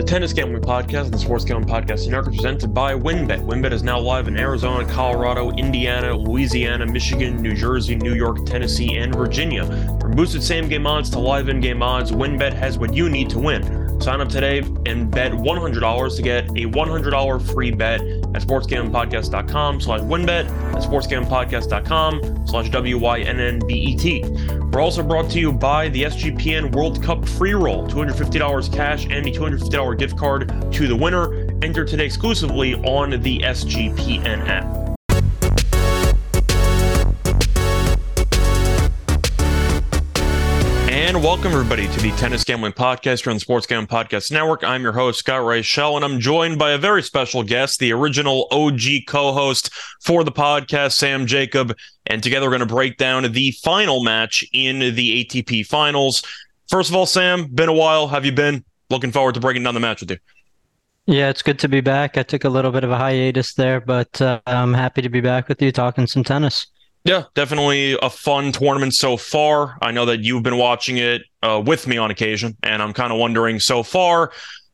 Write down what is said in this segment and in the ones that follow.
The Tennis Gambling Podcast and the Sports Gambling Podcast are presented by WynnBET. WynnBET is now live in Arizona, Colorado, Indiana, Louisiana, Michigan, New Jersey, New York, Tennessee, and Virginia. From boosted same game odds to live in game odds, WynnBET has what you need to win. Sign up today and bet $100 to get a $100 free bet at sportsgamblingpodcast.com slash wynnbet at sportsgamblingpodcast.com slash W-Y-N-N-B-E-T. We're also brought to you by the SGPN World Cup free roll, $250 cash and a $250 gift card to the winner. Enter today exclusively on the SGPN app. And welcome everybody to the Tennis Gambling Podcast here on the Sports Gambling Podcast Network. I'm your host, Scott Reichel, and I'm joined by a very special guest, the original OG co-host for the podcast, Sam Jacob. And together we're going to break down the final match in the ATP Finals. First of all, Sam, been a while. Have you been? Looking forward to breaking down the match with you. Yeah, it's good to be back. I took a little bit of a hiatus there, but uh, I'm happy to be back with you talking some tennis. Yeah, definitely a fun tournament so far. I know that you've been watching it uh, with me on occasion, and I'm kind of wondering so far,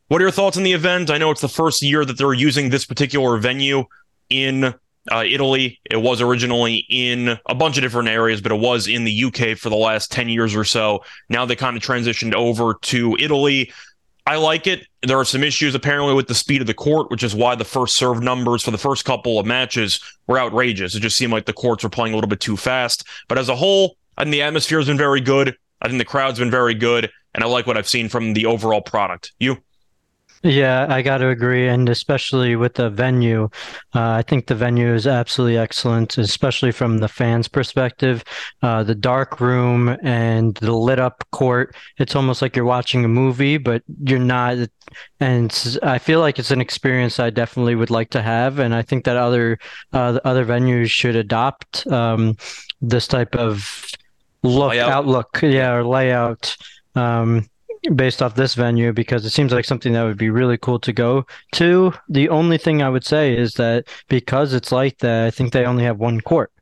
what are your thoughts on the event? I know it's the first year that they're using this particular venue in uh, Italy. It was originally in a bunch of different areas, but it was in the UK for the last 10 years or so. Now they kind of transitioned over to Italy. I like it. There are some issues apparently with the speed of the court, which is why the first serve numbers for the first couple of matches were outrageous. It just seemed like the courts were playing a little bit too fast. But as a whole, I think the atmosphere has been very good. I think the crowd's been very good, and I like what I've seen from the overall product. You? Yeah, I got to agree, and especially with the venue, uh, I think the venue is absolutely excellent, especially from the fans' perspective. Uh, the dark room and the lit up court, it's almost like you're watching a movie, but you're not. And I feel like it's an experience I definitely would like to have, and I think that other uh, other venues should adopt um, this type of look, layout. outlook, yeah, or layout. Um, based off this venue because it seems like something that would be really cool to go to. The only thing I would say is that because it's like that, I think they only have one court.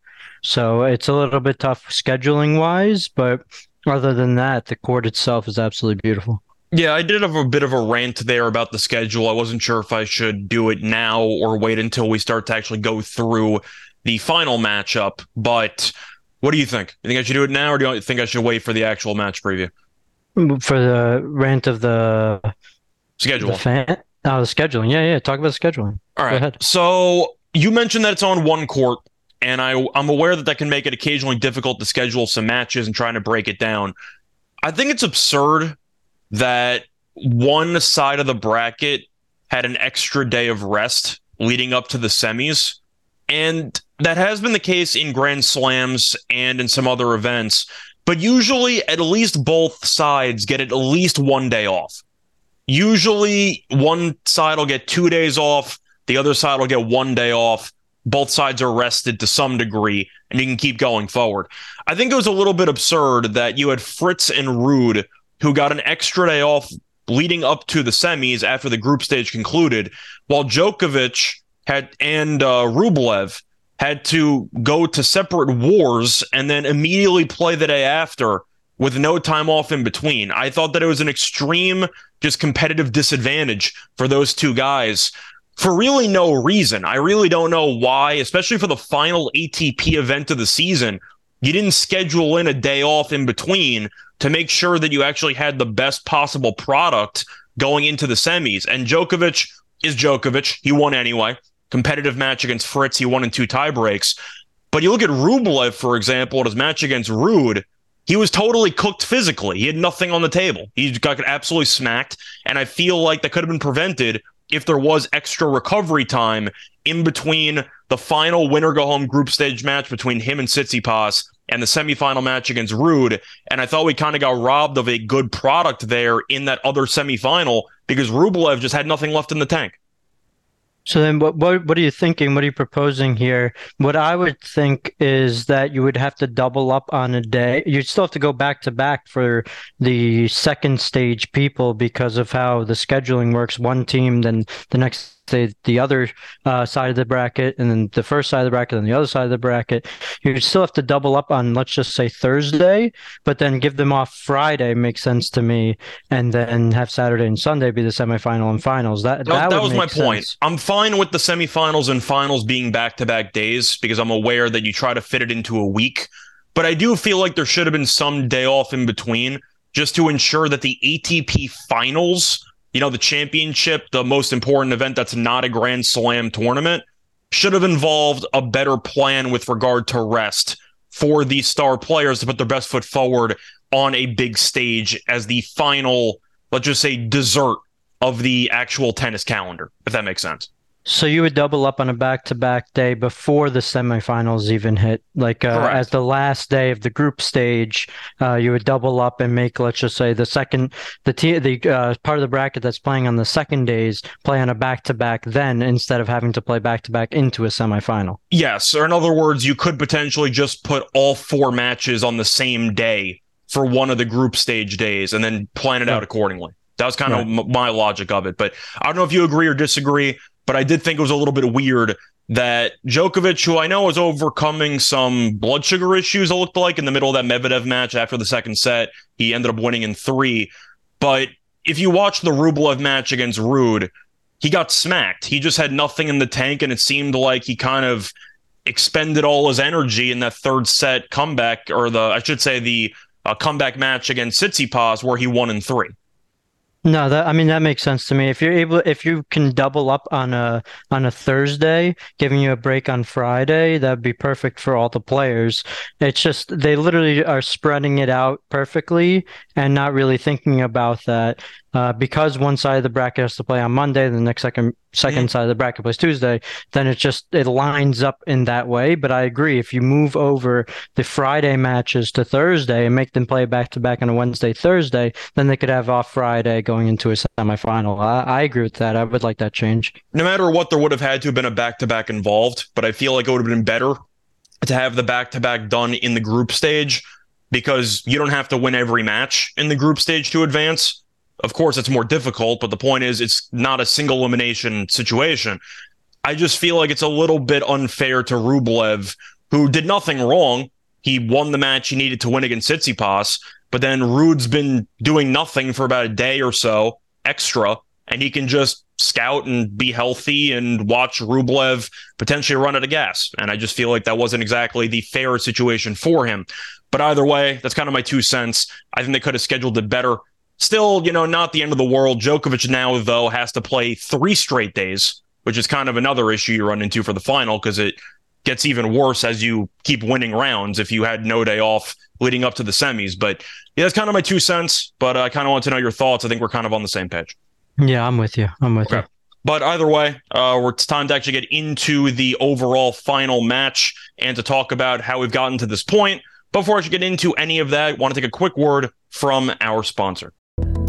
So it's a little bit tough scheduling wise, but other than that, the court itself is absolutely beautiful. Yeah, I did have a bit of a rant there about the schedule. I wasn't sure if I should do it now or wait until we start to actually go through the final matchup. But what do you think? You think I should do it now, or do you think I should wait for the actual match preview? For the rent of the schedule. The fan, oh, the scheduling. Yeah, yeah. Talk about the scheduling. All right. So you mentioned that it's on one court, and I I'm aware that that can make it occasionally difficult to schedule some matches and trying to break it down. I think it's absurd that one side of the bracket had an extra day of rest leading up to the semis. And that has been the case in Grand Slams and in some other events. But usually, at least both sides get at least one day off. Usually, one side will get two days off, the other side will get one day off. Both sides are rested to some degree, and you can keep going forward. I think it was a little bit absurd that you had Fritz and Ruud, who got an extra day off leading up to the semis after the group stage concluded, while Djokovic had and uh, Rublev had to go to separate wars and then immediately play the day after with no time off in between. I thought that it was an extreme, just competitive disadvantage for those two guys for really no reason. I really don't know why, especially for the final ATP event of the season. You didn't schedule in a day off in between to make sure that you actually had the best possible product going into the semis. And Djokovic is Djokovic. He won anyway competitive match against Fritz. He won in two tie breaks. But you look at Rublev, for example, in his match against Ruud, he was totally cooked physically. He had nothing on the table. He got absolutely smacked. And I feel like that could have been prevented if there was extra recovery time in between the final winner go home group stage match between him and Tsitsipas and the semifinal match against Ruud. And I thought we kind of got robbed of a good product there in that other semifinal because Rublev just had nothing left in the tank. So then, what, what what are you thinking? What are you proposing here? What I would think is that you would have to double up on a day. You'd still have to go back to back for the second stage people because of how the scheduling works. One team, then the next say the other uh, side of the bracket and then the first side of the bracket and the other side of the bracket, you still have to double up on let's just say Thursday, but then give them off Friday makes sense to me, and then have Saturday and Sunday be the semifinal and finals. That that, that, that was my sense. point. I'm fine with the semifinals and finals being back to back days because I'm aware that you try to fit it into a week. But I do feel like there should have been some day off in between just to ensure that the ATP finals, you know, the championship, the most important event that's not a Grand Slam tournament, should have involved a better plan with regard to rest for these star players to put their best foot forward on a big stage as the final, let's just say, dessert of the actual tennis calendar, if that makes sense. So you would double up on a back-to-back day before the semifinals even hit, like uh, as the last day of the group stage. Uh, you would double up and make, let's just say, the second, the t- the uh, part of the bracket that's playing on the second days play on a back-to-back then instead of having to play back-to-back into a semifinal. Yes, or in other words, you could potentially just put all four matches on the same day for one of the group stage days and then plan it yeah. out accordingly. That was kind right. of m- my logic of it. But I don't know if you agree or disagree. But I did think it was a little bit weird that Djokovic, who I know is overcoming some blood sugar issues, it looked like in the middle of that Medvedev match after the second set, he ended up winning in three. But if you watch the Rublev match against Ruud, he got smacked. He just had nothing in the tank, and it seemed like he kind of expended all his energy in that third set comeback, or the I should say the uh, comeback match against Tsitsipas, where he won in three. No, that I mean that makes sense to me. If you're able, if you can double up on a on a Thursday, giving you a break on Friday, that'd be perfect for all the players. It's just they literally are spreading it out perfectly and not really thinking about that uh, because one side of the bracket has to play on Monday, the next second 2nd mm-hmm. side of the bracket plays Tuesday, then it just it lines up in that way. But I agree, if you move over the Friday matches to Thursday and make them play back to back on a Wednesday, Thursday, then they could have off Friday going into a semifinal. I, I agree with that. I would like that change. No matter what, there would have had to have been a back to back involved, but I feel like it would have been better to have the back to back done in the group stage because you don't have to win every match in the group stage to advance of course, it's more difficult, but the point is, it's not a single elimination situation. I just feel like it's a little bit unfair to Rublev, who did nothing wrong. He won the match he needed to win against Tsitsipas, but then Ruud's been doing nothing for about a day or so extra, and he can just scout and be healthy and watch Rublev potentially run out of gas. And I just feel like that wasn't exactly the fair situation for him. But either way, that's kind of my two cents. I think they could have scheduled it better. Still, you know, not the end of the world. Djokovic now, though, has to play three straight days, which is kind of another issue you run into for the final because it gets even worse as you keep winning rounds if you had no day off leading up to the semis. But yeah, that's kind of my two cents. But I kind of want to know your thoughts. I think we're kind of on the same page. Yeah, I'm with you. I'm with okay. you. But either way, uh, it's time to actually get into the overall final match and to talk about how we've gotten to this point. Before I should get into any of that, I want to take a quick word from our sponsor.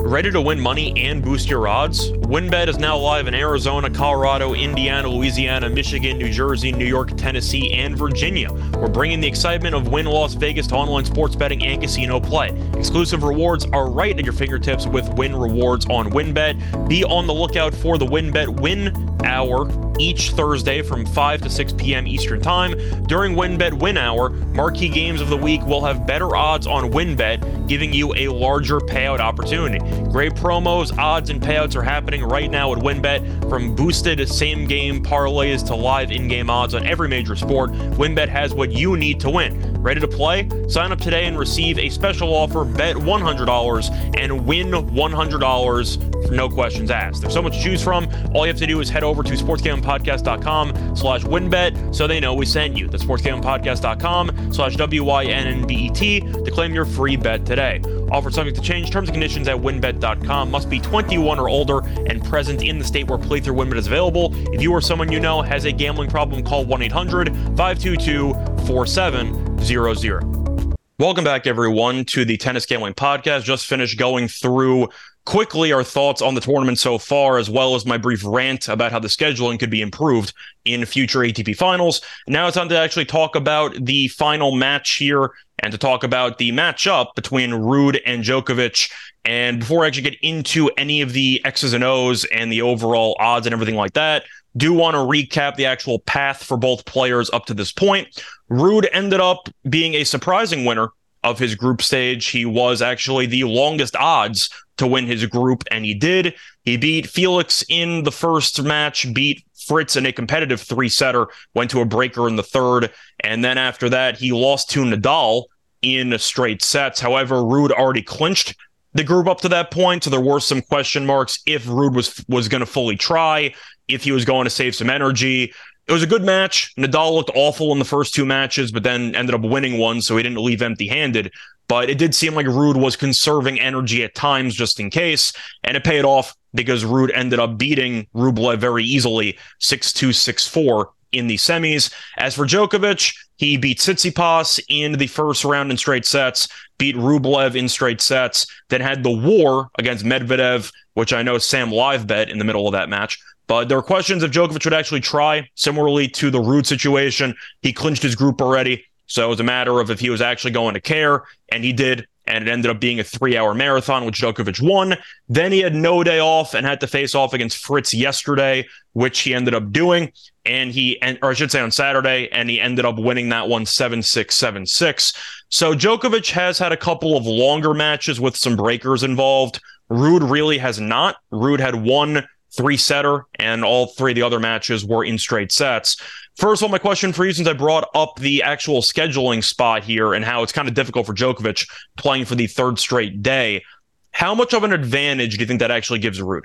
Ready to win money and boost your odds? WynnBET is now live in Arizona, Colorado, Indiana, Louisiana, Michigan, New Jersey, New York, Tennessee, and Virginia. We're bringing the excitement of Wynn Las Vegas to online sports betting and casino play. Exclusive rewards are right at your fingertips with Wynn Rewards on WynnBET. Be on the lookout for the WynnBET Win Hour each Thursday from 5 to 6 p.m. Eastern Time. During WynnBET Win Hour, marquee games of the week will have better odds on WynnBET, giving you a larger payout opportunity. Great promos, odds, and payouts are happening right now at WynnBET. From boosted same game parlays to live in game odds on every major sport, WynnBET has what you need to win. Ready to play? Sign up today and receive a special offer bet $100 and win $100 no questions asked. There's so much to choose from. All you have to do is head over to sportsgamblingpodcast.com slash wynnbet so they know we sent you. That's sportsgamblingpodcast.com slash W-Y-N-N-B-E-T to claim your free bet today. Offer subject to change. Terms and conditions at Must be 21 or older and present in the state where playthrough WynnBET is available. If you or someone you know has a gambling problem, call 1-800-522-4700. Welcome back, everyone, to the Tennis Gambling Podcast. Just finished going through quickly our thoughts on the tournament so far, as well as my brief rant about how the scheduling could be improved in future ATP finals. Now it's time to actually talk about the final match here and to talk about the matchup between Ruud and Djokovic. And before I actually get into any of the X's and O's and the overall odds and everything like that, do want to recap the actual path for both players up to this point. Ruud ended up being a surprising winner of his group stage. He was actually the longest odds to win his group, and he did. He beat Felix in the first match, beat Fritz in a competitive three setter, went to a breaker in the third. And then after that, he lost to Nadal in straight sets. However, Ruud already clinched the group up to that point. So there were some question marks if Ruud was was going to fully try, if he was going to save some energy. It was a good match. Nadal looked awful in the first two matches, but then ended up winning one, so he didn't leave empty handed. But it did seem like Ruud was conserving energy at times just in case, and it paid off because Ruud ended up beating Rublev very easily 6 2 6 4 in the semis. As for Djokovic, he beat Tsitsipas in the first round in straight sets, beat Rublev in straight sets, then had the war against Medvedev, which I know Sam live bet in the middle of that match. But there were questions if Djokovic would actually try. Similarly to the Ruud situation, he clinched his group already. So it was a matter of if he was actually going to care, and he did and it ended up being a three hour marathon, which Djokovic won. Then he had no day off and had to face off against Fritz yesterday, which he ended up doing. And he, or I should say on Saturday, and he ended up winning that one 7 6 7 6. So Djokovic has had a couple of longer matches with some breakers involved. Ruud really has not. Ruud had one three setter, and all three of the other matches were in straight sets. First of all, my question for you, since I brought up the actual scheduling spot here and how it's kind of difficult for Djokovic playing for the third straight day, how much of an advantage do you think that actually gives Ruud?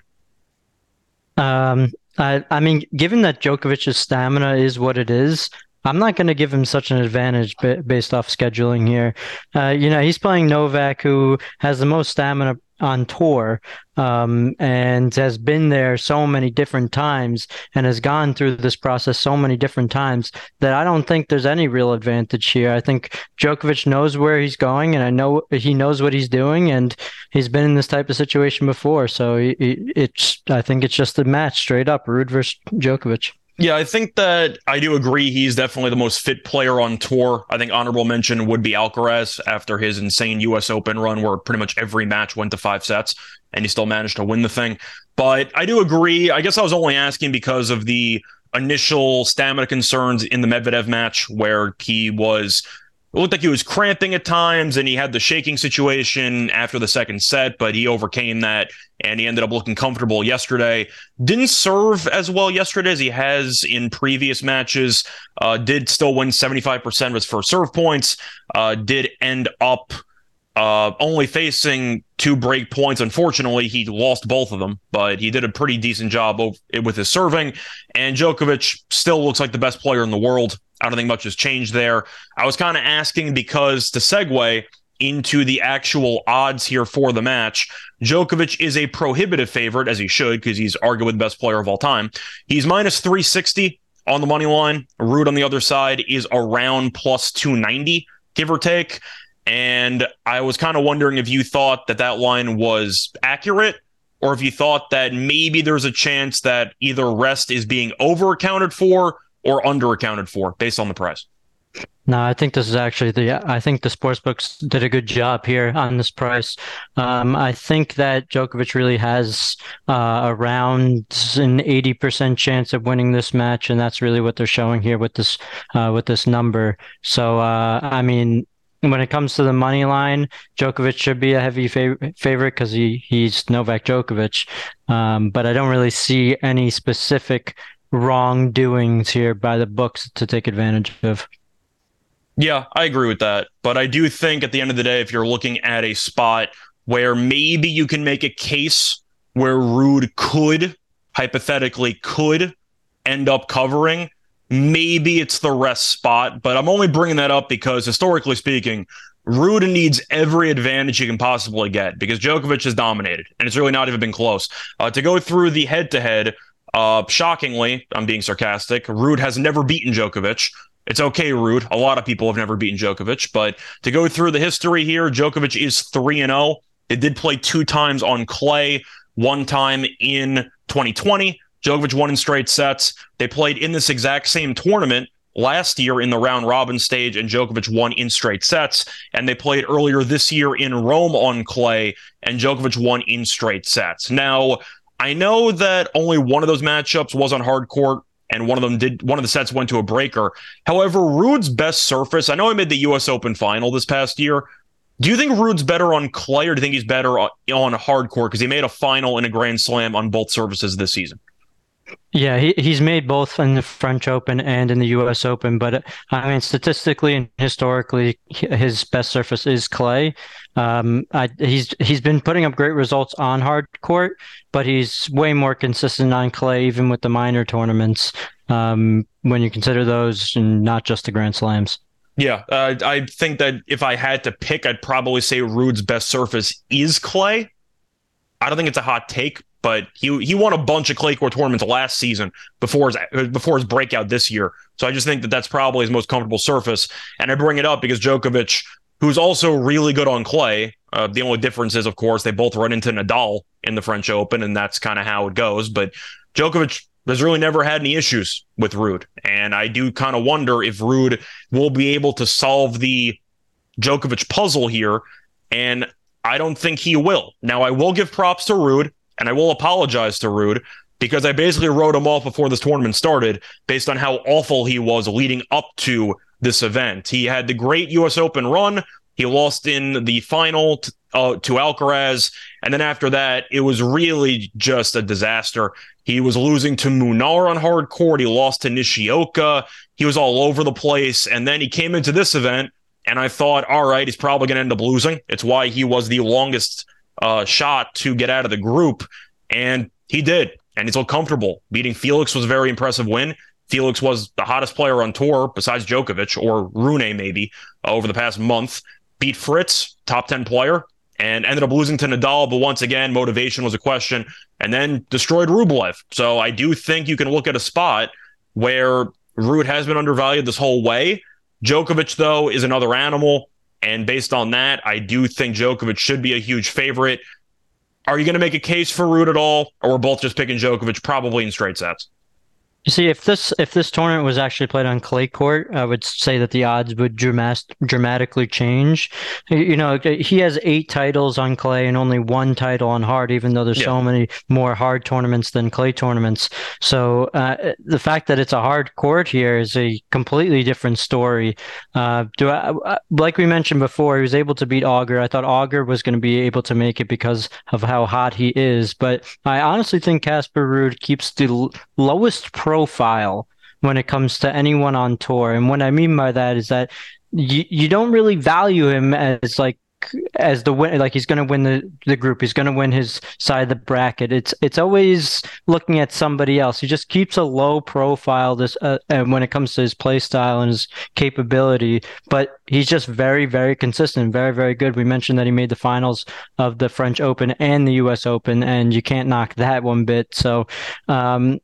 Um, I, I mean, given that Djokovic's stamina is what it is, I'm not going to give him such an advantage based off scheduling here. Uh, you know, he's playing Novak, who has the most stamina on tour um, and has been there so many different times and has gone through this process so many different times that I don't think there's any real advantage here. I think Djokovic knows where he's going and I know he knows what he's doing and he's been in this type of situation before. So it's I think it's just a match straight up, Ruud versus Djokovic. Yeah, I think that I do agree. He's definitely the most fit player on tour. I think honorable mention would be Alcaraz after his insane U.S. Open run, where pretty much every match went to five sets, and he still managed to win the thing. But I do agree. I guess I was only asking because of the initial stamina concerns in the Medvedev match, where he was it looked like he was cramping at times and he had the shaking situation after the second set, but he overcame that and he ended up looking comfortable yesterday. Didn't serve as well yesterday as he has in previous matches. Uh, did still win 75% of his first serve points. Uh, did end up uh, only facing two break points. Unfortunately, he lost both of them, but he did a pretty decent job with his serving. And Djokovic still looks like the best player in the world. I don't think much has changed there. I was kind of asking because to segue into the actual odds here for the match, Djokovic is a prohibitive favorite, as he should, because he's arguably the best player of all time. He's minus 360 on the money line. Ruud on the other side is around plus 290, give or take. And I was kind of wondering if you thought that that line was accurate or if you thought that maybe there's a chance that either rest is being over accounted for or under accounted for based on the price? No, I think this is actually the. I think the sports books did a good job here on this price. Um, I think that Djokovic really has uh, around an eighty percent chance of winning this match, and that's really what they're showing here with this uh, with this number. So, uh, I mean, when it comes to the money line, Djokovic should be a heavy fav- favorite because he he's Novak Djokovic. Um, but I don't really see any specific wrongdoings here by the books to take advantage of. Yeah, I agree with that. But I do think at the end of the day, if you're looking at a spot where maybe you can make a case where Ruud could, hypothetically, could end up covering, maybe it's the rest spot. But I'm only bringing that up because historically speaking, Ruud needs every advantage he can possibly get because Djokovic has dominated, and it's really not even been close. Uh, to go through the head to head, uh, shockingly, I'm being sarcastic. Ruud has never beaten Djokovic. It's okay, Ruud. A lot of people have never beaten Djokovic, but to go through the history here, Djokovic is 3 and 0. They did play two times on clay, one time in 2020. Djokovic won in straight sets. They played in this exact same tournament last year in the round robin stage, and Djokovic won in straight sets. And they played earlier this year in Rome on clay, and Djokovic won in straight sets. Now, I know that only one of those matchups was on hard court and one of them did one of the sets went to a breaker. However, Ruud's best surface, I know he made the US Open final this past year. Do you think Ruud's better on clay or do you think he's better on hard court because he made a final and a grand slam on both surfaces this season? Yeah, he, he's made both in the French Open and in the U.S. Open, but I mean, statistically and historically, his best surface is clay. Um, I, he's he's been putting up great results on hard court, but he's way more consistent on clay, even with the minor tournaments. Um, when you consider those and not just the Grand Slams. Yeah, uh, I think that if I had to pick, I'd probably say Ruud's best surface is clay. I don't think it's a hot take, but he he won a bunch of clay court tournaments last season before his before his breakout this year. So I just think that that's probably his most comfortable surface. And I bring it up because Djokovic, who's also really good on clay, uh, the only difference is, of course, they both run into Nadal in the French Open, and that's kind of how it goes. But Djokovic has really never had any issues with Ruud, and I do kind of wonder if Ruud will be able to solve the Djokovic puzzle here. And I don't think he will. Now, I will give props to Ruud and I will apologize to Ruud because I basically wrote him off before this tournament started based on how awful he was leading up to this event. He had the great U.S. Open run. He lost in the final t- uh, to Alcaraz. And then after that, it was really just a disaster. He was losing to Munar on hard court. He lost to Nishioka. He was all over the place. And then he came into this event, and I thought, all right, he's probably going to end up losing. It's why he was the longest uh, shot to get out of the group, and he did. And he's looked comfortable. Beating Felix was a very impressive win. Felix was the hottest player on tour besides Djokovic or Rune, maybe, over the past month. Beat Fritz, top 10 player, and ended up losing to Nadal. But once again, motivation was a question, and then destroyed Rublev. So I do think you can look at a spot where Ruud has been undervalued this whole way. Djokovic, though, is another animal. And based on that, I do think Djokovic should be a huge favorite. Are you going to make a case for Ruud at all, or we're both just picking Djokovic probably in straight sets? You see, if this if this tournament was actually played on clay court, I would say that the odds would dramas- dramatically change. You know, he has eight titles on clay and only one title on hard, even though there's yeah. so many more hard tournaments than clay tournaments. So uh, the fact that it's a hard court here is a completely different story. Uh, do I, like we mentioned before, he was able to beat Auger. I thought Auger was going to be able to make it because of how hot he is, but I honestly think Casper Ruud keeps the l- lowest profile when it comes to anyone on tour. And what I mean by that is that you, you don't really value him as like as the win like he's going to win the, the group he's going to win his side of the bracket. It's it's always looking at somebody else. He just keeps a low profile this uh, and when it comes to his play style and his capability but he's just very very consistent very very good. We mentioned that he made the finals of the French Open and the US Open and you can't knock that one bit. So um,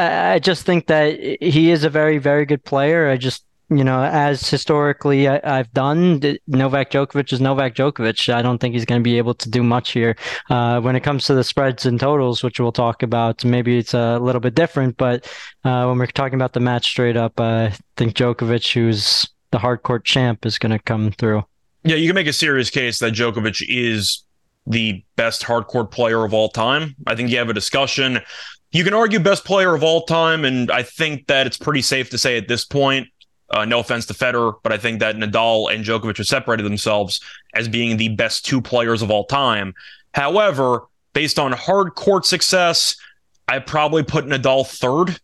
I just think that he is a very, very good player. I just, you know, as historically I, have done, Novak Djokovic is Novak Djokovic. I don't think he's going to be able to do much here. Uh, when it comes to the spreads and totals, which we'll talk about, maybe it's a little bit different. But uh, when we're talking about the match straight up, I think Djokovic, who's the hardcourt champ, is going to come through. Yeah, you can make a serious case that Djokovic is the best hardcourt player of all time. I think you have a discussion you can argue best player of all time, and I think that it's pretty safe to say at this point. Uh, no offense to Federer, but I think that Nadal and Djokovic have separated themselves as being the best two players of all time. However, based on hard court success, I probably put Nadal third.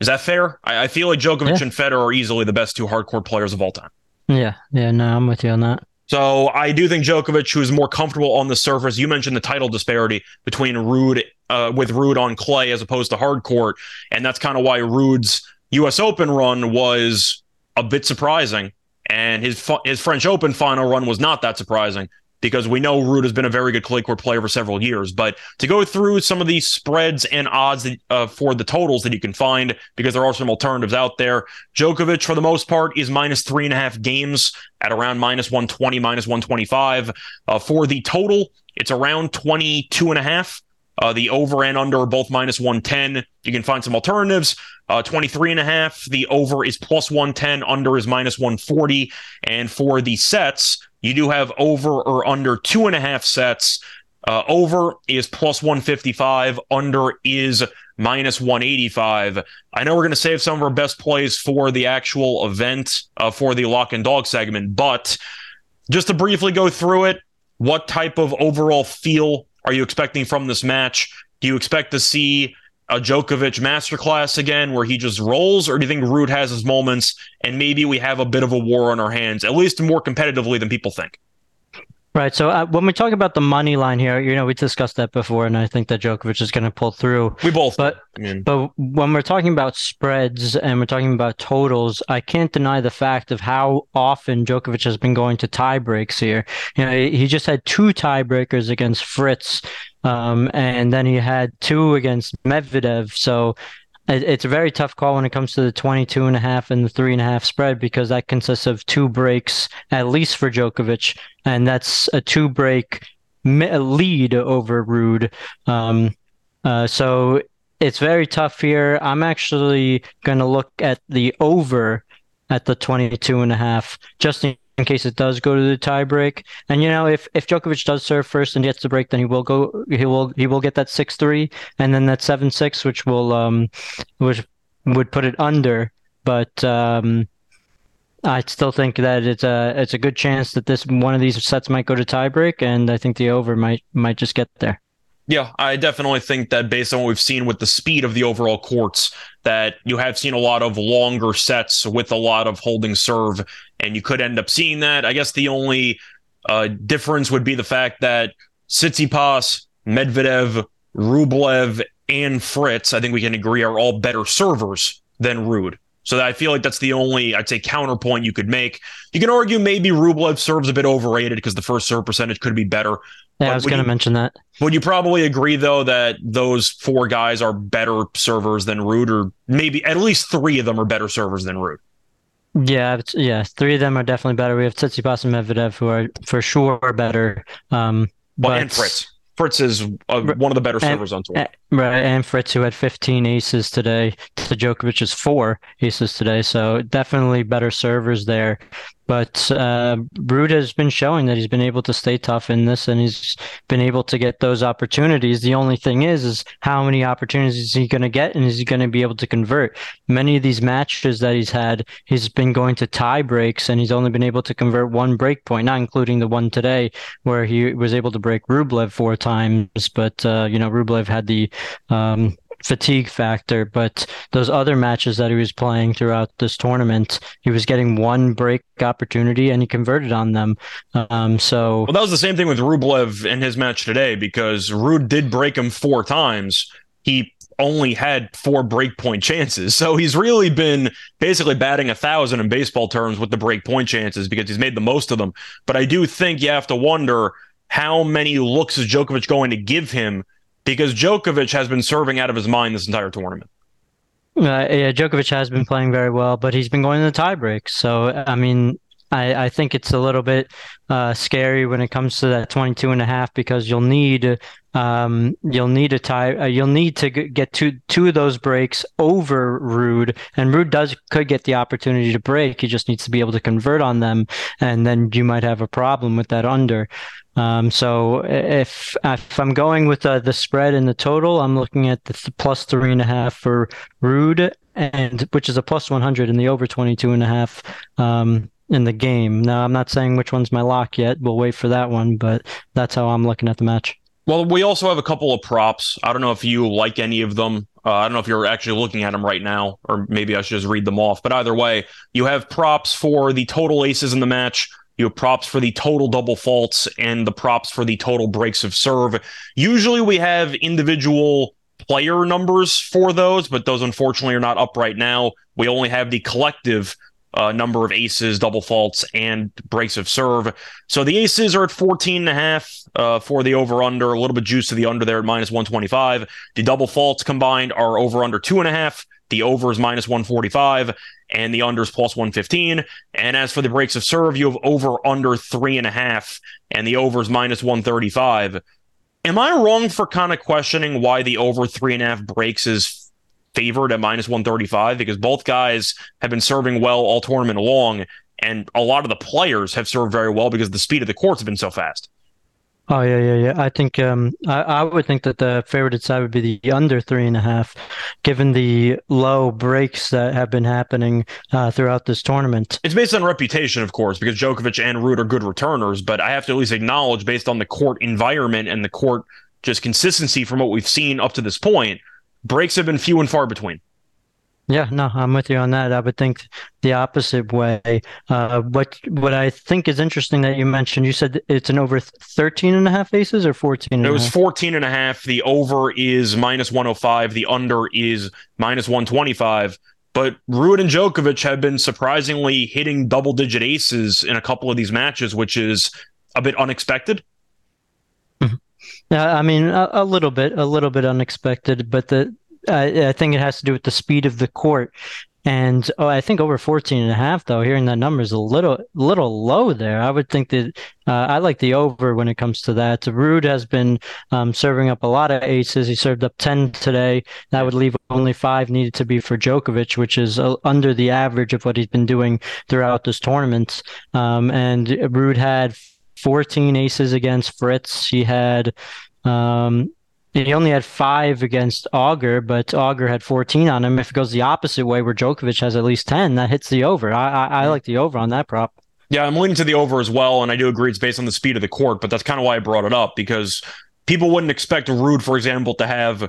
Is that fair? I, I feel like Djokovic yeah. and Federer are easily the best two hard court players of all time. Yeah, yeah, no, I'm with you on that. So I do think Djokovic, who is more comfortable on the surface, you mentioned the title disparity between Ruud uh, with Ruud on clay as opposed to hard court, and that's kind of why Ruud's U.S. Open run was a bit surprising, and his his French Open final run was not that surprising because we know Ruud has been a very good court player for several years. But to go through some of these spreads and odds that, uh, for the totals that you can find, because there are some alternatives out there, Djokovic, for the most part, is minus three and a half games at around minus 120, minus 125. Uh, for the total, it's around 22 and a half. Uh, the over and under are both minus 110. You can find some alternatives. Uh, 23 and a half. The over is plus 110. Under is minus 140. And for the sets, you do have over or under two and a half sets. Uh, over is plus 155. Under is minus 185. I know we're going to save some of our best plays for the actual event uh, for the lock and dog segment, but just to briefly go through it, what type of overall feel are you expecting from this match? Do you expect to see a Djokovic masterclass again where he just rolls, or do you think Ruud has his moments and maybe we have a bit of a war on our hands, at least more competitively than people think? Right. So uh, when we talk about the money line here, you know, we discussed that before, and I think that Djokovic is going to pull through. We both. But but when we're talking about spreads and we're talking about totals, I can't deny the fact of how often Djokovic has been going to tie breaks here. You know, he just had two tiebreakers against Fritz, um, and then he had two against Medvedev. So it's a very tough call when it comes to the 22 and a half and the three and a half spread because that consists of two breaks at least for Djokovic, and that's a two break lead over Ruud. Um, uh, so it's very tough here. I'm actually going to look at the over at the 22 and a half just in in case it does go to the tiebreak. And you know, if if Djokovic does serve first and gets the break, then he will go. He will he will get that six three, and then that seven six, which will um, which would put it under. But um, I still think that it's a it's a good chance that this one of these sets might go to tiebreak, and I think the over might might just get there. Yeah, I definitely think that based on what we've seen with the speed of the overall courts, that you have seen a lot of longer sets with a lot of holding serve, and you could end up seeing that. I guess the only uh, difference would be the fact that Tsitsipas, Medvedev, Rublev, and Fritz, I think we can agree, are all better servers than Ruud. So I feel like that's the only, I'd say, counterpoint you could make. You can argue maybe Rublev serves a bit overrated because the first serve percentage could be better. Yeah, I was going to mention that. Would you probably agree though that those four guys are better servers than Ruud, or maybe at least three of them are better servers than Ruud? Yeah, yeah, three of them are definitely better. We have Tsitsipas and Medvedev who are for sure better. Um, but, and Fritz. Fritz is uh, one of the better servers on tour. Right, and Fritz, who had 15 aces today, to Djokovic's four aces today, so definitely better servers there. But uh, has been showing that he's been able to stay tough in this, and he's been able to get those opportunities. The only thing is, is how many opportunities is he going to get, and is he going to be able to convert? Many of these matches that he's had, he's been going to tie breaks, and he's only been able to convert one break point, not including the one today where he was able to break Rublev four times. But uh, you know, Rublev had the um, fatigue factor, but those other matches that he was playing throughout this tournament, he was getting one break opportunity and he converted on them. Um, so well, that was the same thing with Rublev in his match today because Ruud did break him four times. He only had four break point chances. So he's really been basically batting a thousand in baseball terms with the break point chances because he's made the most of them. But I do think you have to wonder how many looks is Djokovic going to give him because Djokovic has been serving out of his mind this entire tournament. Uh, yeah, Djokovic has been playing very well, but he's been going to the tiebreak. So, I mean, I, I think it's a little bit uh, scary when it comes to that 22 and a half because you'll need um, you'll need a tie uh, you'll need to get two two of those breaks over Ruud and Ruud does could get the opportunity to break he just needs to be able to convert on them and then you might have a problem with that under um, so if if I'm going with uh, the spread and the total I'm looking at the th- plus three and a half for Ruud, and which is a plus 100 in the over 22 and a half um, in the game. Now, I'm not saying which one's my lock yet. We'll wait for that one, but that's how I'm looking at the match. Well, we also have a couple of props. I don't know if you like any of them. Uh, I don't know if you're actually looking at them right now, or maybe I should just read them off. But either way, you have props for the total aces in the match. You have props for the total double faults and the props for the total breaks of serve. Usually we have individual player numbers for those, but those unfortunately are not up right now. We only have the collective uh, number of aces, double faults, and breaks of serve. So the aces are at 14 and a half uh, for the over under, a little bit juice to the under there at minus 125. The double faults combined are over under two and a half. The over is minus 145 and the unders plus 115. And as for the breaks of serve, you have over under three and a half and the over is minus 135. Am I wrong for kind of questioning why the over three and a half breaks is favored at minus 135? Because both guys have been serving well all tournament long, and a lot of the players have served very well because the speed of the courts have been so fast. Oh yeah, yeah, yeah. I think um, I, I would think that the favorite side would be the under three and a half, given the low breaks that have been happening uh, throughout this tournament. It's based on reputation, of course, because Djokovic and Ruud are good returners. But I have to at least acknowledge, based on the court environment and the court just consistency from what we've seen up to this point, breaks have been few and far between. Yeah, no, I'm with you on that. I would think the opposite way. Uh, what what I think is interesting that you mentioned, you said it's an over 13 and a half aces or 14 It was 14 and a half. The over is minus 105. The under is minus 125. But Ruud and Djokovic have been surprisingly hitting double digit aces in a couple of these matches, which is a bit unexpected. Mm-hmm. Yeah, I mean, a, a little bit, a little bit unexpected, but the I, I think it has to do with the speed of the court. And oh, I think over 14 and a half, though, hearing that number is a little little low there. I would think that uh, I like the over when it comes to that. Ruud has been um, serving up a lot of aces. He served up 10 today. That would leave only five needed to be for Djokovic, which is uh, under the average of what he's been doing throughout this tournament. Um, and Ruud had 14 aces against Fritz. He had um, he only had five against Auger, but Auger had 14 on him. If it goes the opposite way, where Djokovic has at least 10, that hits the over. I, I, I like the over on that prop. Yeah, I'm leaning to the over as well, and I do agree it's based on the speed of the court, but that's kind of why I brought it up because people wouldn't expect Ruud, for example, to have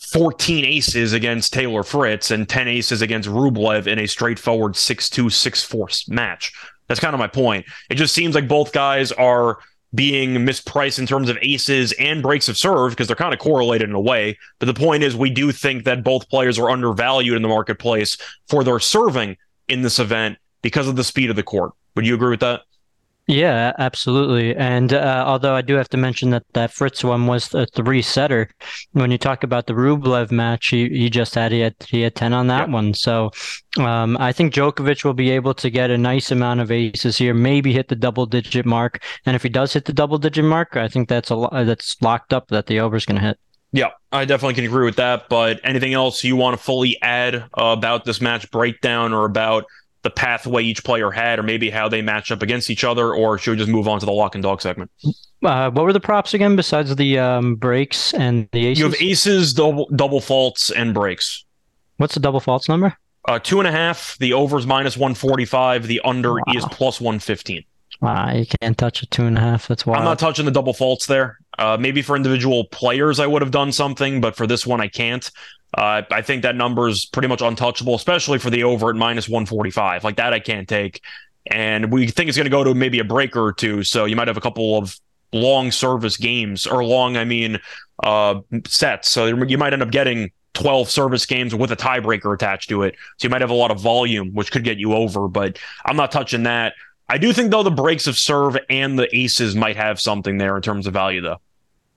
14 aces against Taylor Fritz and 10 aces against Rublev in a straightforward 6-2, 6-4 match. That's kind of my point. It just seems like both guys are – being mispriced in terms of aces and breaks of serve because they're kind of correlated in a way. But the point is, we do think that both players are undervalued in the marketplace for their serving in this event because of the speed of the court. Would you agree with that? Yeah, absolutely. And uh, although I do have to mention that that Fritz one was a three setter, when you talk about the Rublev match, he, he just had he had he had ten on that one. So um, I think Djokovic will be able to get a nice amount of aces here, maybe hit the double digit mark. And if he does hit the double digit mark, I think that's a that's locked up that the over is going to hit. Yeah, I definitely can agree with that. But anything else you want to fully add uh, about this match breakdown or about the pathway each player had, or maybe how they match up against each other, or should we just move on to the lock and dog segment? Uh, what were the props again besides the um, breaks and the aces? You have aces, double double faults, and breaks. What's the double faults number? Uh, two and a half. The overs minus one forty five. The under wow. is plus one fifteen. Wow, you can't touch a two and a half. That's why I'm not touching the double faults there. Uh, maybe for individual players, I would have done something, but for this one, I can't. Uh, I think that number is pretty much untouchable, especially for the over at minus 145. Like that, I can't take. And we think it's going to go to maybe a breaker or two. So you might have a couple of long service games or long, I mean, uh, sets. So you might end up getting 12 service games with a tiebreaker attached to it. So you might have a lot of volume, which could get you over, but I'm not touching that. I do think, though, the breaks of serve and the aces might have something there in terms of value, though.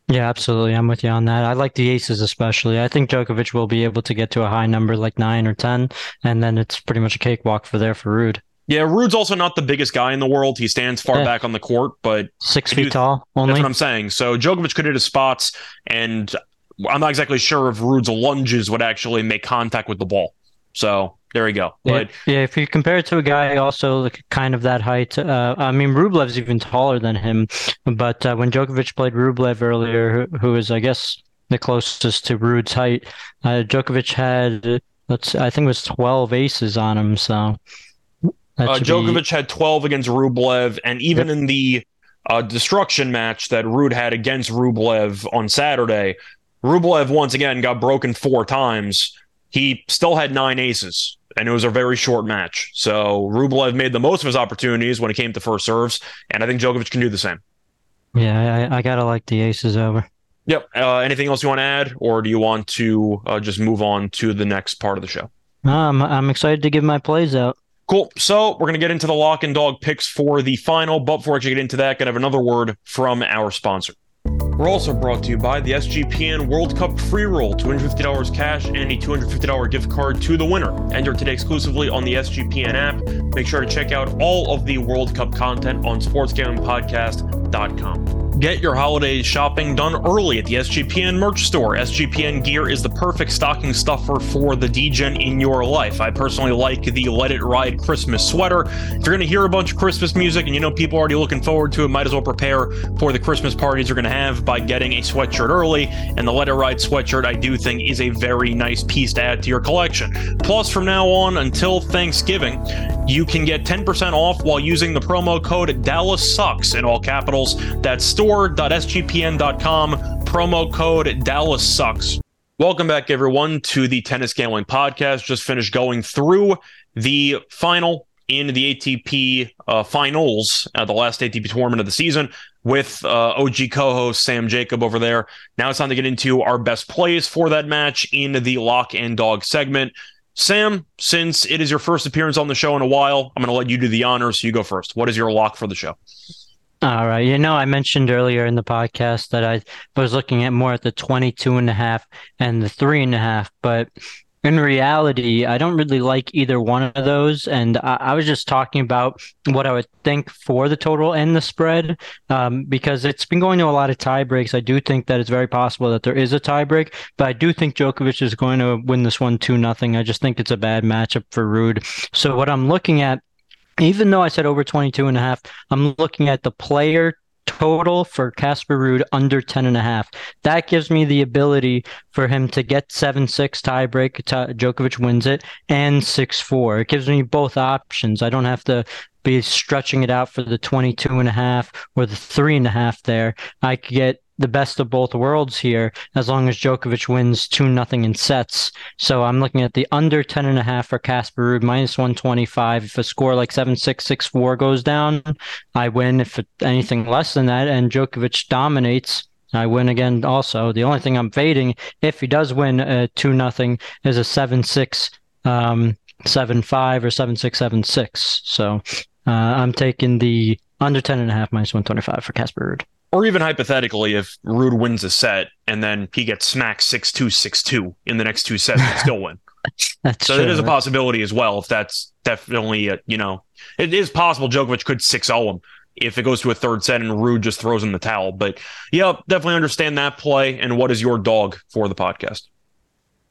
Yeah, absolutely. I'm with you on that. I like the aces especially. I think Djokovic will be able to get to a high number like nine or 10, and then it's pretty much a cakewalk for there for Ruud. Yeah, Ruud's also not the biggest guy in the world. He stands far yeah. back on the court, but six feet tall only. That's what I'm saying. So Djokovic could hit his spots, and I'm not exactly sure if Ruud's lunges would actually make contact with the ball. So there we go. But yeah, yeah, if you compare it to a guy also like kind of that height, uh, I mean Rublev's even taller than him. But uh, when Djokovic played Rublev earlier, who, who is I guess the closest to Ruud's height, uh, Djokovic had let's I think it was twelve aces on him. So uh, Djokovic be... had twelve against Rublev, and even yep. in the uh, destruction match that Ruud had against Rublev on Saturday, Rublev once again got broken four times he still had nine aces, and it was a very short match. So Rublev made the most of his opportunities when it came to first serves, and I think Djokovic can do the same. Yeah, I, I gotta like the aces over. Yep. Uh, anything else you want to add, or do you want to uh, just move on to the next part of the show? Um, I'm excited to give my plays out. Cool. So we're going to get into the lock and dog picks for the final. But before I get into that, going to have another word from our sponsor. We're also brought to you by the SGPN World Cup free roll $250 cash and a $250 gift card to the winner. Enter today exclusively on the SGPN app. Make sure to check out all of the World Cup content on sportsgamblingpodcast.com. Get your holiday shopping done early at the SGPN merch store. SGPN gear is the perfect stocking stuffer for the DGen in your life. I personally like the Let It Ride Christmas sweater. If you're going to hear a bunch of Christmas music and you know people are already looking forward to it, might as well prepare for the Christmas parties you're going to have by getting a sweatshirt early. And the Let It Ride sweatshirt, I do think, is a very nice piece to add to your collection. Plus, from now on until Thanksgiving, you can get 10% off while using the promo code Dallas Sucks in all capitals. That's store.sgpn.com, promo code Dallas Sucks. Welcome back, everyone, to the Tennis Gambling Podcast. Just finished going through the final in the ATP uh, finals, uh, the last ATP tournament of the season, with uh, OG co host Sam Jacob over there. Now it's time to get into our best plays for that match in the lock and dog segment. Sam, since it is your first appearance on the show in a while, I'm going to let you do the honors. You go first. What is your lock for the show? All right. You know, I mentioned earlier in the podcast that I was looking at more at the 22 and a half and the three and a half, but in reality, I don't really like either one of those. And I, I, was just talking about what I would think for the total and the spread, um, because it's been going to a lot of tie breaks. I do think that it's very possible that there is a tie break, but I do think Djokovic is going to win this one 2 nothing. I just think it's a bad matchup for Ruud. So what I'm looking at even though I said over 22 and a half, I'm looking at the player total for Casper Ruud under 10 and a half. That gives me the ability for him to get 7-6 tiebreak. Djokovic wins it and 6-4. It gives me both options. I don't have to be stretching it out for the 22 and a half or the three and a half there. I could get the best of both worlds here as long as Djokovic wins 2 nothing in sets. So I'm looking at the under 10 and a half for Casper Ruud minus 125. If a score like 7-6 6-4 goes down, I win. If anything less than that and Djokovic dominates, I win again also. The only thing I'm fading if he does win uh, 2 nothing is a 7-6 um 7-5 or 7-6 7-6. So uh, I'm taking the under 10 and a half minus 125 for Casper Ruud or even hypothetically, if Ruud wins a set and then he gets smacked 6 2 6 2 in the next two sets and still win. that's so true. it is a possibility as well. If that's definitely, a, you know, it is possible Djokovic could 6 0 him if it goes to a third set and Ruud just throws in the towel. But yeah, definitely understand that play. And what is your dog for the podcast?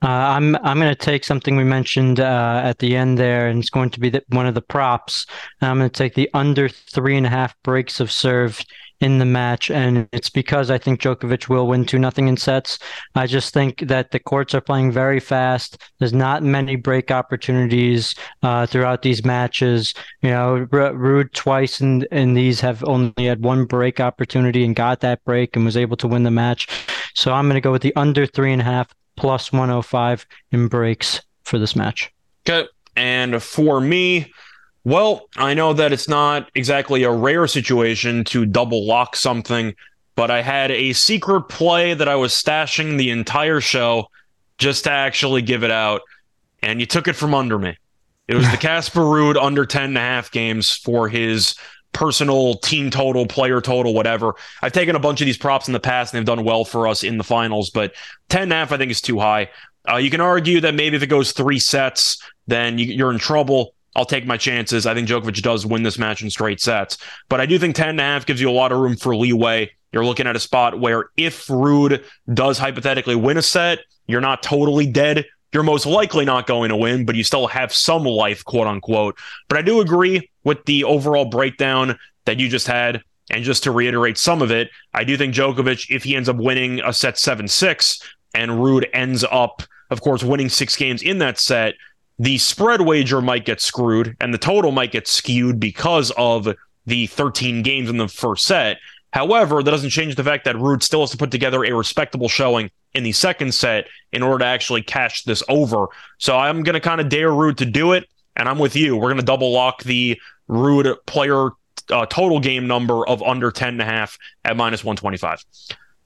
Uh, I'm I'm going to take something we mentioned uh, at the end there, and it's going to be the, one of the props. I'm going to take the under three and a half breaks of serve in the match, and it's because I think Djokovic will win two nothing in sets. I just think that the courts are playing very fast. There's not many break opportunities uh, throughout these matches. You know, R- Ruud twice in in these have only had one break opportunity and got that break and was able to win the match. So I'm going to go with the under three and a half plus 105 in breaks for this match. Okay, and for me. Well, I know that it's not exactly a rare situation to double lock something, but I had a secret play that I was stashing the entire show just to actually give it out, and you took it from under me. It was the Casper Ruud under 10 and a half games for his personal team total, player total, whatever. I've taken a bunch of these props in the past and they've done well for us in the finals, but 10 and a half I think is too high. Uh, you can argue that maybe if it goes three sets, then you, you're in trouble. I'll take my chances. I think Djokovic does win this match in straight sets. But I do think 10 and a half gives you a lot of room for leeway. You're looking at a spot where if Ruud does hypothetically win a set, you're not totally dead. You're most likely not going to win, but you still have some life, quote unquote. But I do agree with the overall breakdown that you just had. And just to reiterate some of it, I do think Djokovic, if he ends up winning a set 7 6 and Ruud ends up, of course, winning six games in that set, the spread wager might get screwed and the total might get skewed because of the 13 games in the first set. However, that doesn't change the fact that Ruud still has to put together a respectable showing in the second set in order to actually cash this over. So I'm going to kind of dare Ruud to do it, and I'm with you. We're going to double lock the Ruud player uh, total game number of under 10 and a half at minus 125.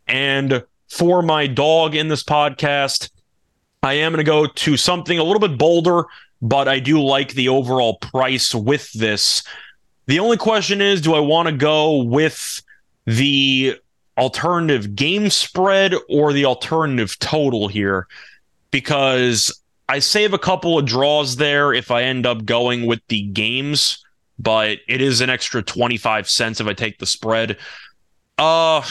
And for my dog in this podcast, I am going to go to something a little bit bolder, but I do like the overall price with this. The only question is do I want to go with the alternative game spread or the alternative total here? Because I save a couple of draws there if I end up going with the games, but it is an extra 25 cents if I take the spread. Uh,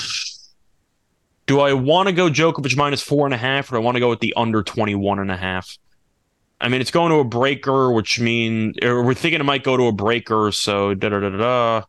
do I want to go Djokovic minus four and a half, or do I want to go with the under 21 and a half? I mean, it's going to a breaker, which means we're thinking it might go to a breaker. So da da da da.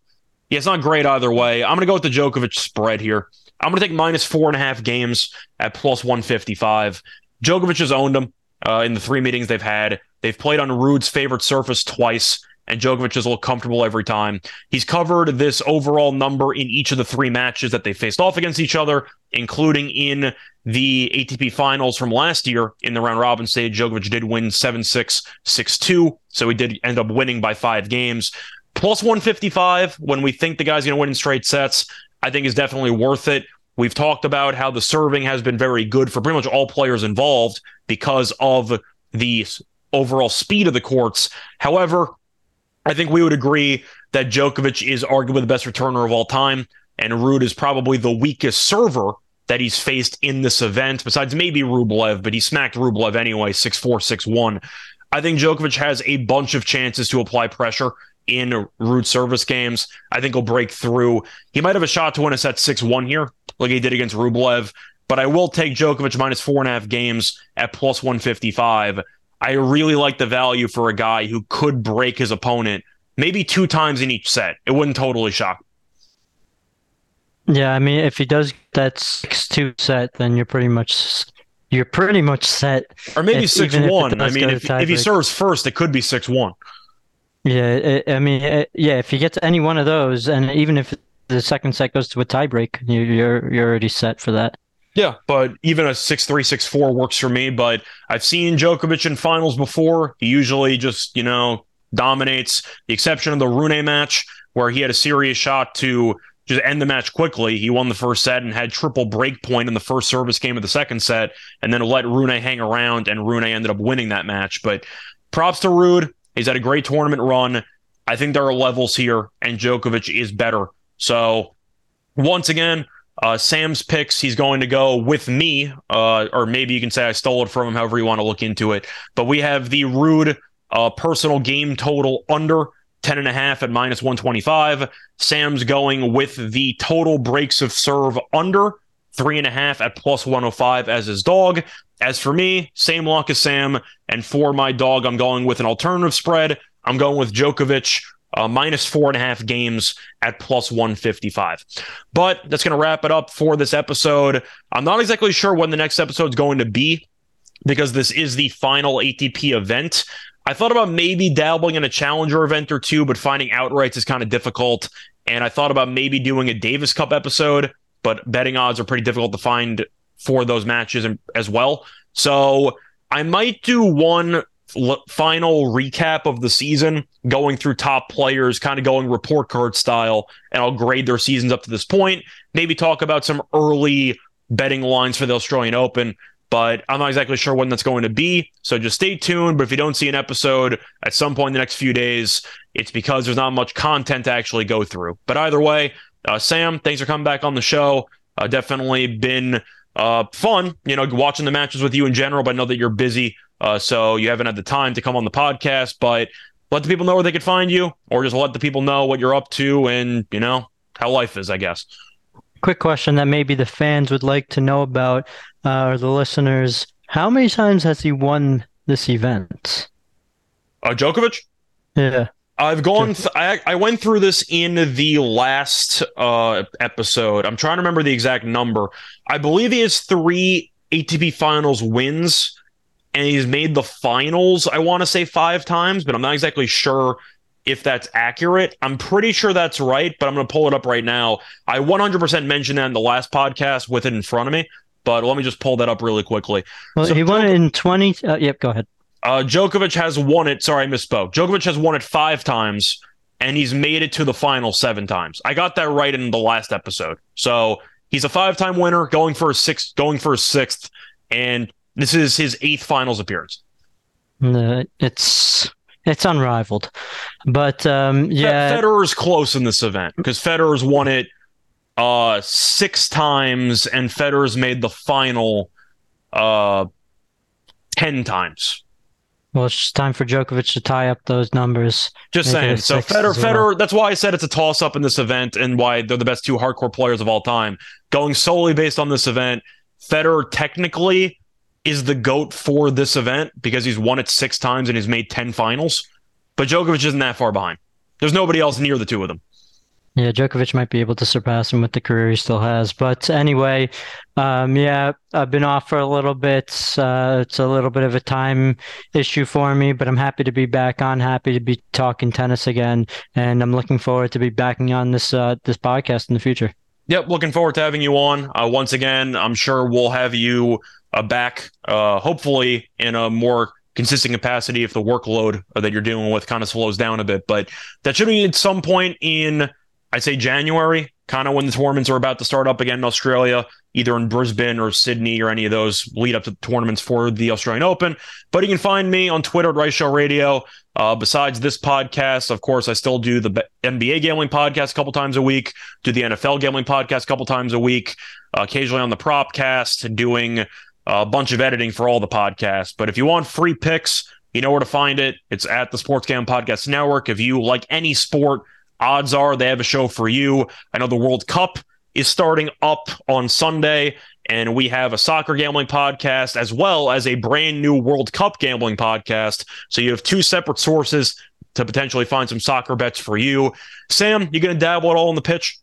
Yeah, it's not great either way. I'm going to go with the Djokovic spread here. I'm going to take minus four and a half games at plus 155. Djokovic has owned them uh, in the three meetings they've had. They've played on Ruud's favorite surface twice, and Djokovic is a little comfortable every time. He's covered this overall number in each of the three matches that they faced off against each other, including in the ATP finals from last year in the round robin stage. Djokovic did win 7 6, 6 2. So he did end up winning by five games. Plus 155 when we think the guy's going to win in straight sets, I think is definitely worth it. We've talked about how the serving has been very good for pretty much all players involved because of the overall speed of the courts. However, I think we would agree that Djokovic is arguably the best returner of all time, and Ruud is probably the weakest server that he's faced in this event, besides maybe Rublev, but he smacked Rublev anyway, 6 4, 6 1. I think Djokovic has a bunch of chances to apply pressure in Ruud service games. I think he'll break through. He might have a shot to win a set 6 1 here, like he did against Rublev, but I will take Djokovic minus four and a half games at plus 155. I really like the value for a guy who could break his opponent maybe two times in each set. It wouldn't totally shock. Yeah, I mean, if he does that six-two set, then you're pretty much you're pretty much set. Or maybe six-one. I mean, if, if he serves first, it could be six-one. Yeah, I mean, yeah. If you get to any one of those, and even if the second set goes to a tiebreak, you're you're already set for that. Yeah, but even a six three six four works for me. But I've seen Djokovic in finals before. He usually just you know dominates. The exception of the Rune match where he had a serious shot to just end the match quickly. He won the first set and had triple break point in the first service game of the second set, and then let Rune hang around, and Rune ended up winning that match. But props to Ruud. He's had a great tournament run. I think there are levels here, and Djokovic is better. So once again, uh, Sam's picks, he's going to go with me, uh, or maybe you can say I stole it from him, however you want to look into it. But we have the Ruud uh, personal game total under 10.5 at minus 125. Sam's going with the total breaks of serve under 3.5 at plus 105 as his dog. As for me, same lock as Sam. And for my dog, I'm going with an alternative spread. I'm going with Djokovic uh, minus four and a half games at plus 155. But that's going to wrap it up for this episode. I'm not exactly sure when the next episode is going to be because this is the final ATP event. I thought about maybe dabbling in a challenger event or two, but finding outrights is kind of difficult. And I thought about maybe doing a Davis Cup episode, but betting odds are pretty difficult to find for those matches as well. So I might do one final recap of the season, going through top players, kind of going report card style, and I'll grade their seasons up to this point. Maybe talk about some early betting lines for the Australian Open, but I'm not exactly sure when that's going to be. So just stay tuned. But if you don't see an episode at some point in the next few days, it's because there's not much content to actually go through. But either way, uh, Sam, thanks for coming back on the show. Uh, definitely been uh, fun, you know, watching the matches with you in general, but I know that you're busy uh, so you haven't had the time to come on the podcast, but let the people know where they could find you, or just let the people know what you're up to and you know how life is. I guess. Quick question that maybe the fans would like to know about, uh, or the listeners: How many times has he won this event? Uh, Djokovic. Yeah. I've gone. Th- I I went through this in the last uh, episode. I'm trying to remember the exact number. I believe he has three ATP Finals wins and he's made the finals, I want to say five times, but I'm not exactly sure if that's accurate. I'm pretty sure that's right, but I'm going to pull it up right now. I 100% mentioned that in the last podcast with it in front of me, but let me just pull that up really quickly. Well, so he won it in 20. Uh, yep, go ahead. Uh, Djokovic has won it. Sorry, I misspoke. Djokovic has won it five times, and he's made it to the final seven times. I got that right in the last episode. So he's a five-time winner, going for a sixth, going for a sixth, and this is his eighth finals appearance. Uh, it's it's unrivaled, but um, yeah, Federer's close in this event because Federer's won it uh, six times, and Federer's made the final uh, ten times. Well, it's time for Djokovic to tie up those numbers. Just saying. So Federer, Federer, that's why I said it's a toss up in this event and why they're the best two hardcore players of all time. Going solely based on this event, Federer technically is the GOAT for this event because he's won it six times and he's made 10 finals. But Djokovic isn't that far behind. There's nobody else near the two of them. Yeah, Djokovic might be able to surpass him with the career he still has. But anyway, um, yeah, I've been off for a little bit. Uh, it's a little bit of a time issue for me, but I'm happy to be back on. Happy to be talking tennis again, and I'm looking forward to be backing on this uh, this podcast in the future. Yep, looking forward to having you on uh, once again. I'm sure we'll have you uh, back, uh, hopefully in a more consistent capacity if the workload that you're dealing with kind of slows down a bit. But that should be at some point in I'd say January, kind of when the tournaments are about to start up again in Australia, either in Brisbane or Sydney or any of those lead up to tournaments for the Australian Open. But you can find me on Twitter at Rice Show Radio. Uh, besides this podcast, of course, I still do the NBA gambling podcast a couple times a week, do the NFL gambling podcast a couple times a week, uh, occasionally on the Propcast, doing a bunch of editing for all the podcasts. But if you want free picks, you know where to find it. It's at the Sports Gambling Podcast Network. If you like any sport, odds are they have a show for you. I know the World Cup is starting up on Sunday, and we have a soccer gambling podcast as well as a brand new World Cup gambling podcast. So you have two separate sources to potentially find some soccer bets for you. Sam, you going to dabble at all in the pitch?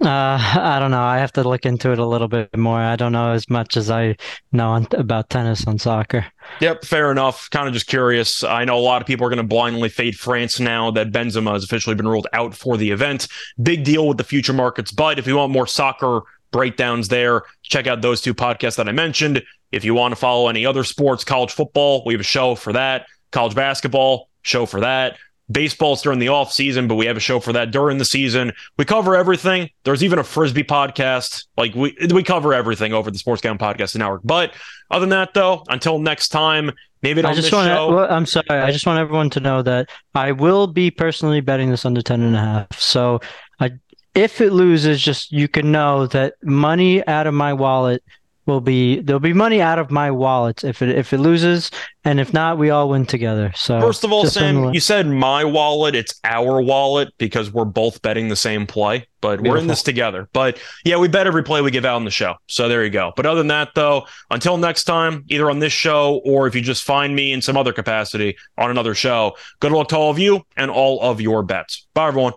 Uh, I don't know. I have to look into it a little bit more. I don't know as much as I know on, about tennis and soccer. Yep, fair enough. Kind of just curious. I know a lot of people are going to blindly fade France now that Benzema has officially been ruled out for the event. Big deal with the future markets. But if you want more soccer breakdowns there, check out those two podcasts that I mentioned. If you want to follow any other sports, college football, we have a show for that. College basketball, show for that. Baseball's during the off season, but we have a show for that during the season. We cover everything. There's even a frisbee podcast. Like we we cover everything over the Sports Gambling Podcast Network. But other than that, though, until next time, maybe I just want to. Well, I'm sorry. I just want everyone to know that I will be personally betting this under 10 and a half. So I, if it loses, just you can know that money out of my wallet will be there'll be money out of my wallet if it if it loses, and if not, we all win together. So first of all, Sam, you said my wallet. It's our wallet because we're both betting the same play, but Beautiful. we're in this together. But yeah, we bet every play we give out on the show. So there you go. But other than that, though, until next time, either on this show or if you just find me in some other capacity on another show, good luck to all of you and all of your bets. Bye, everyone.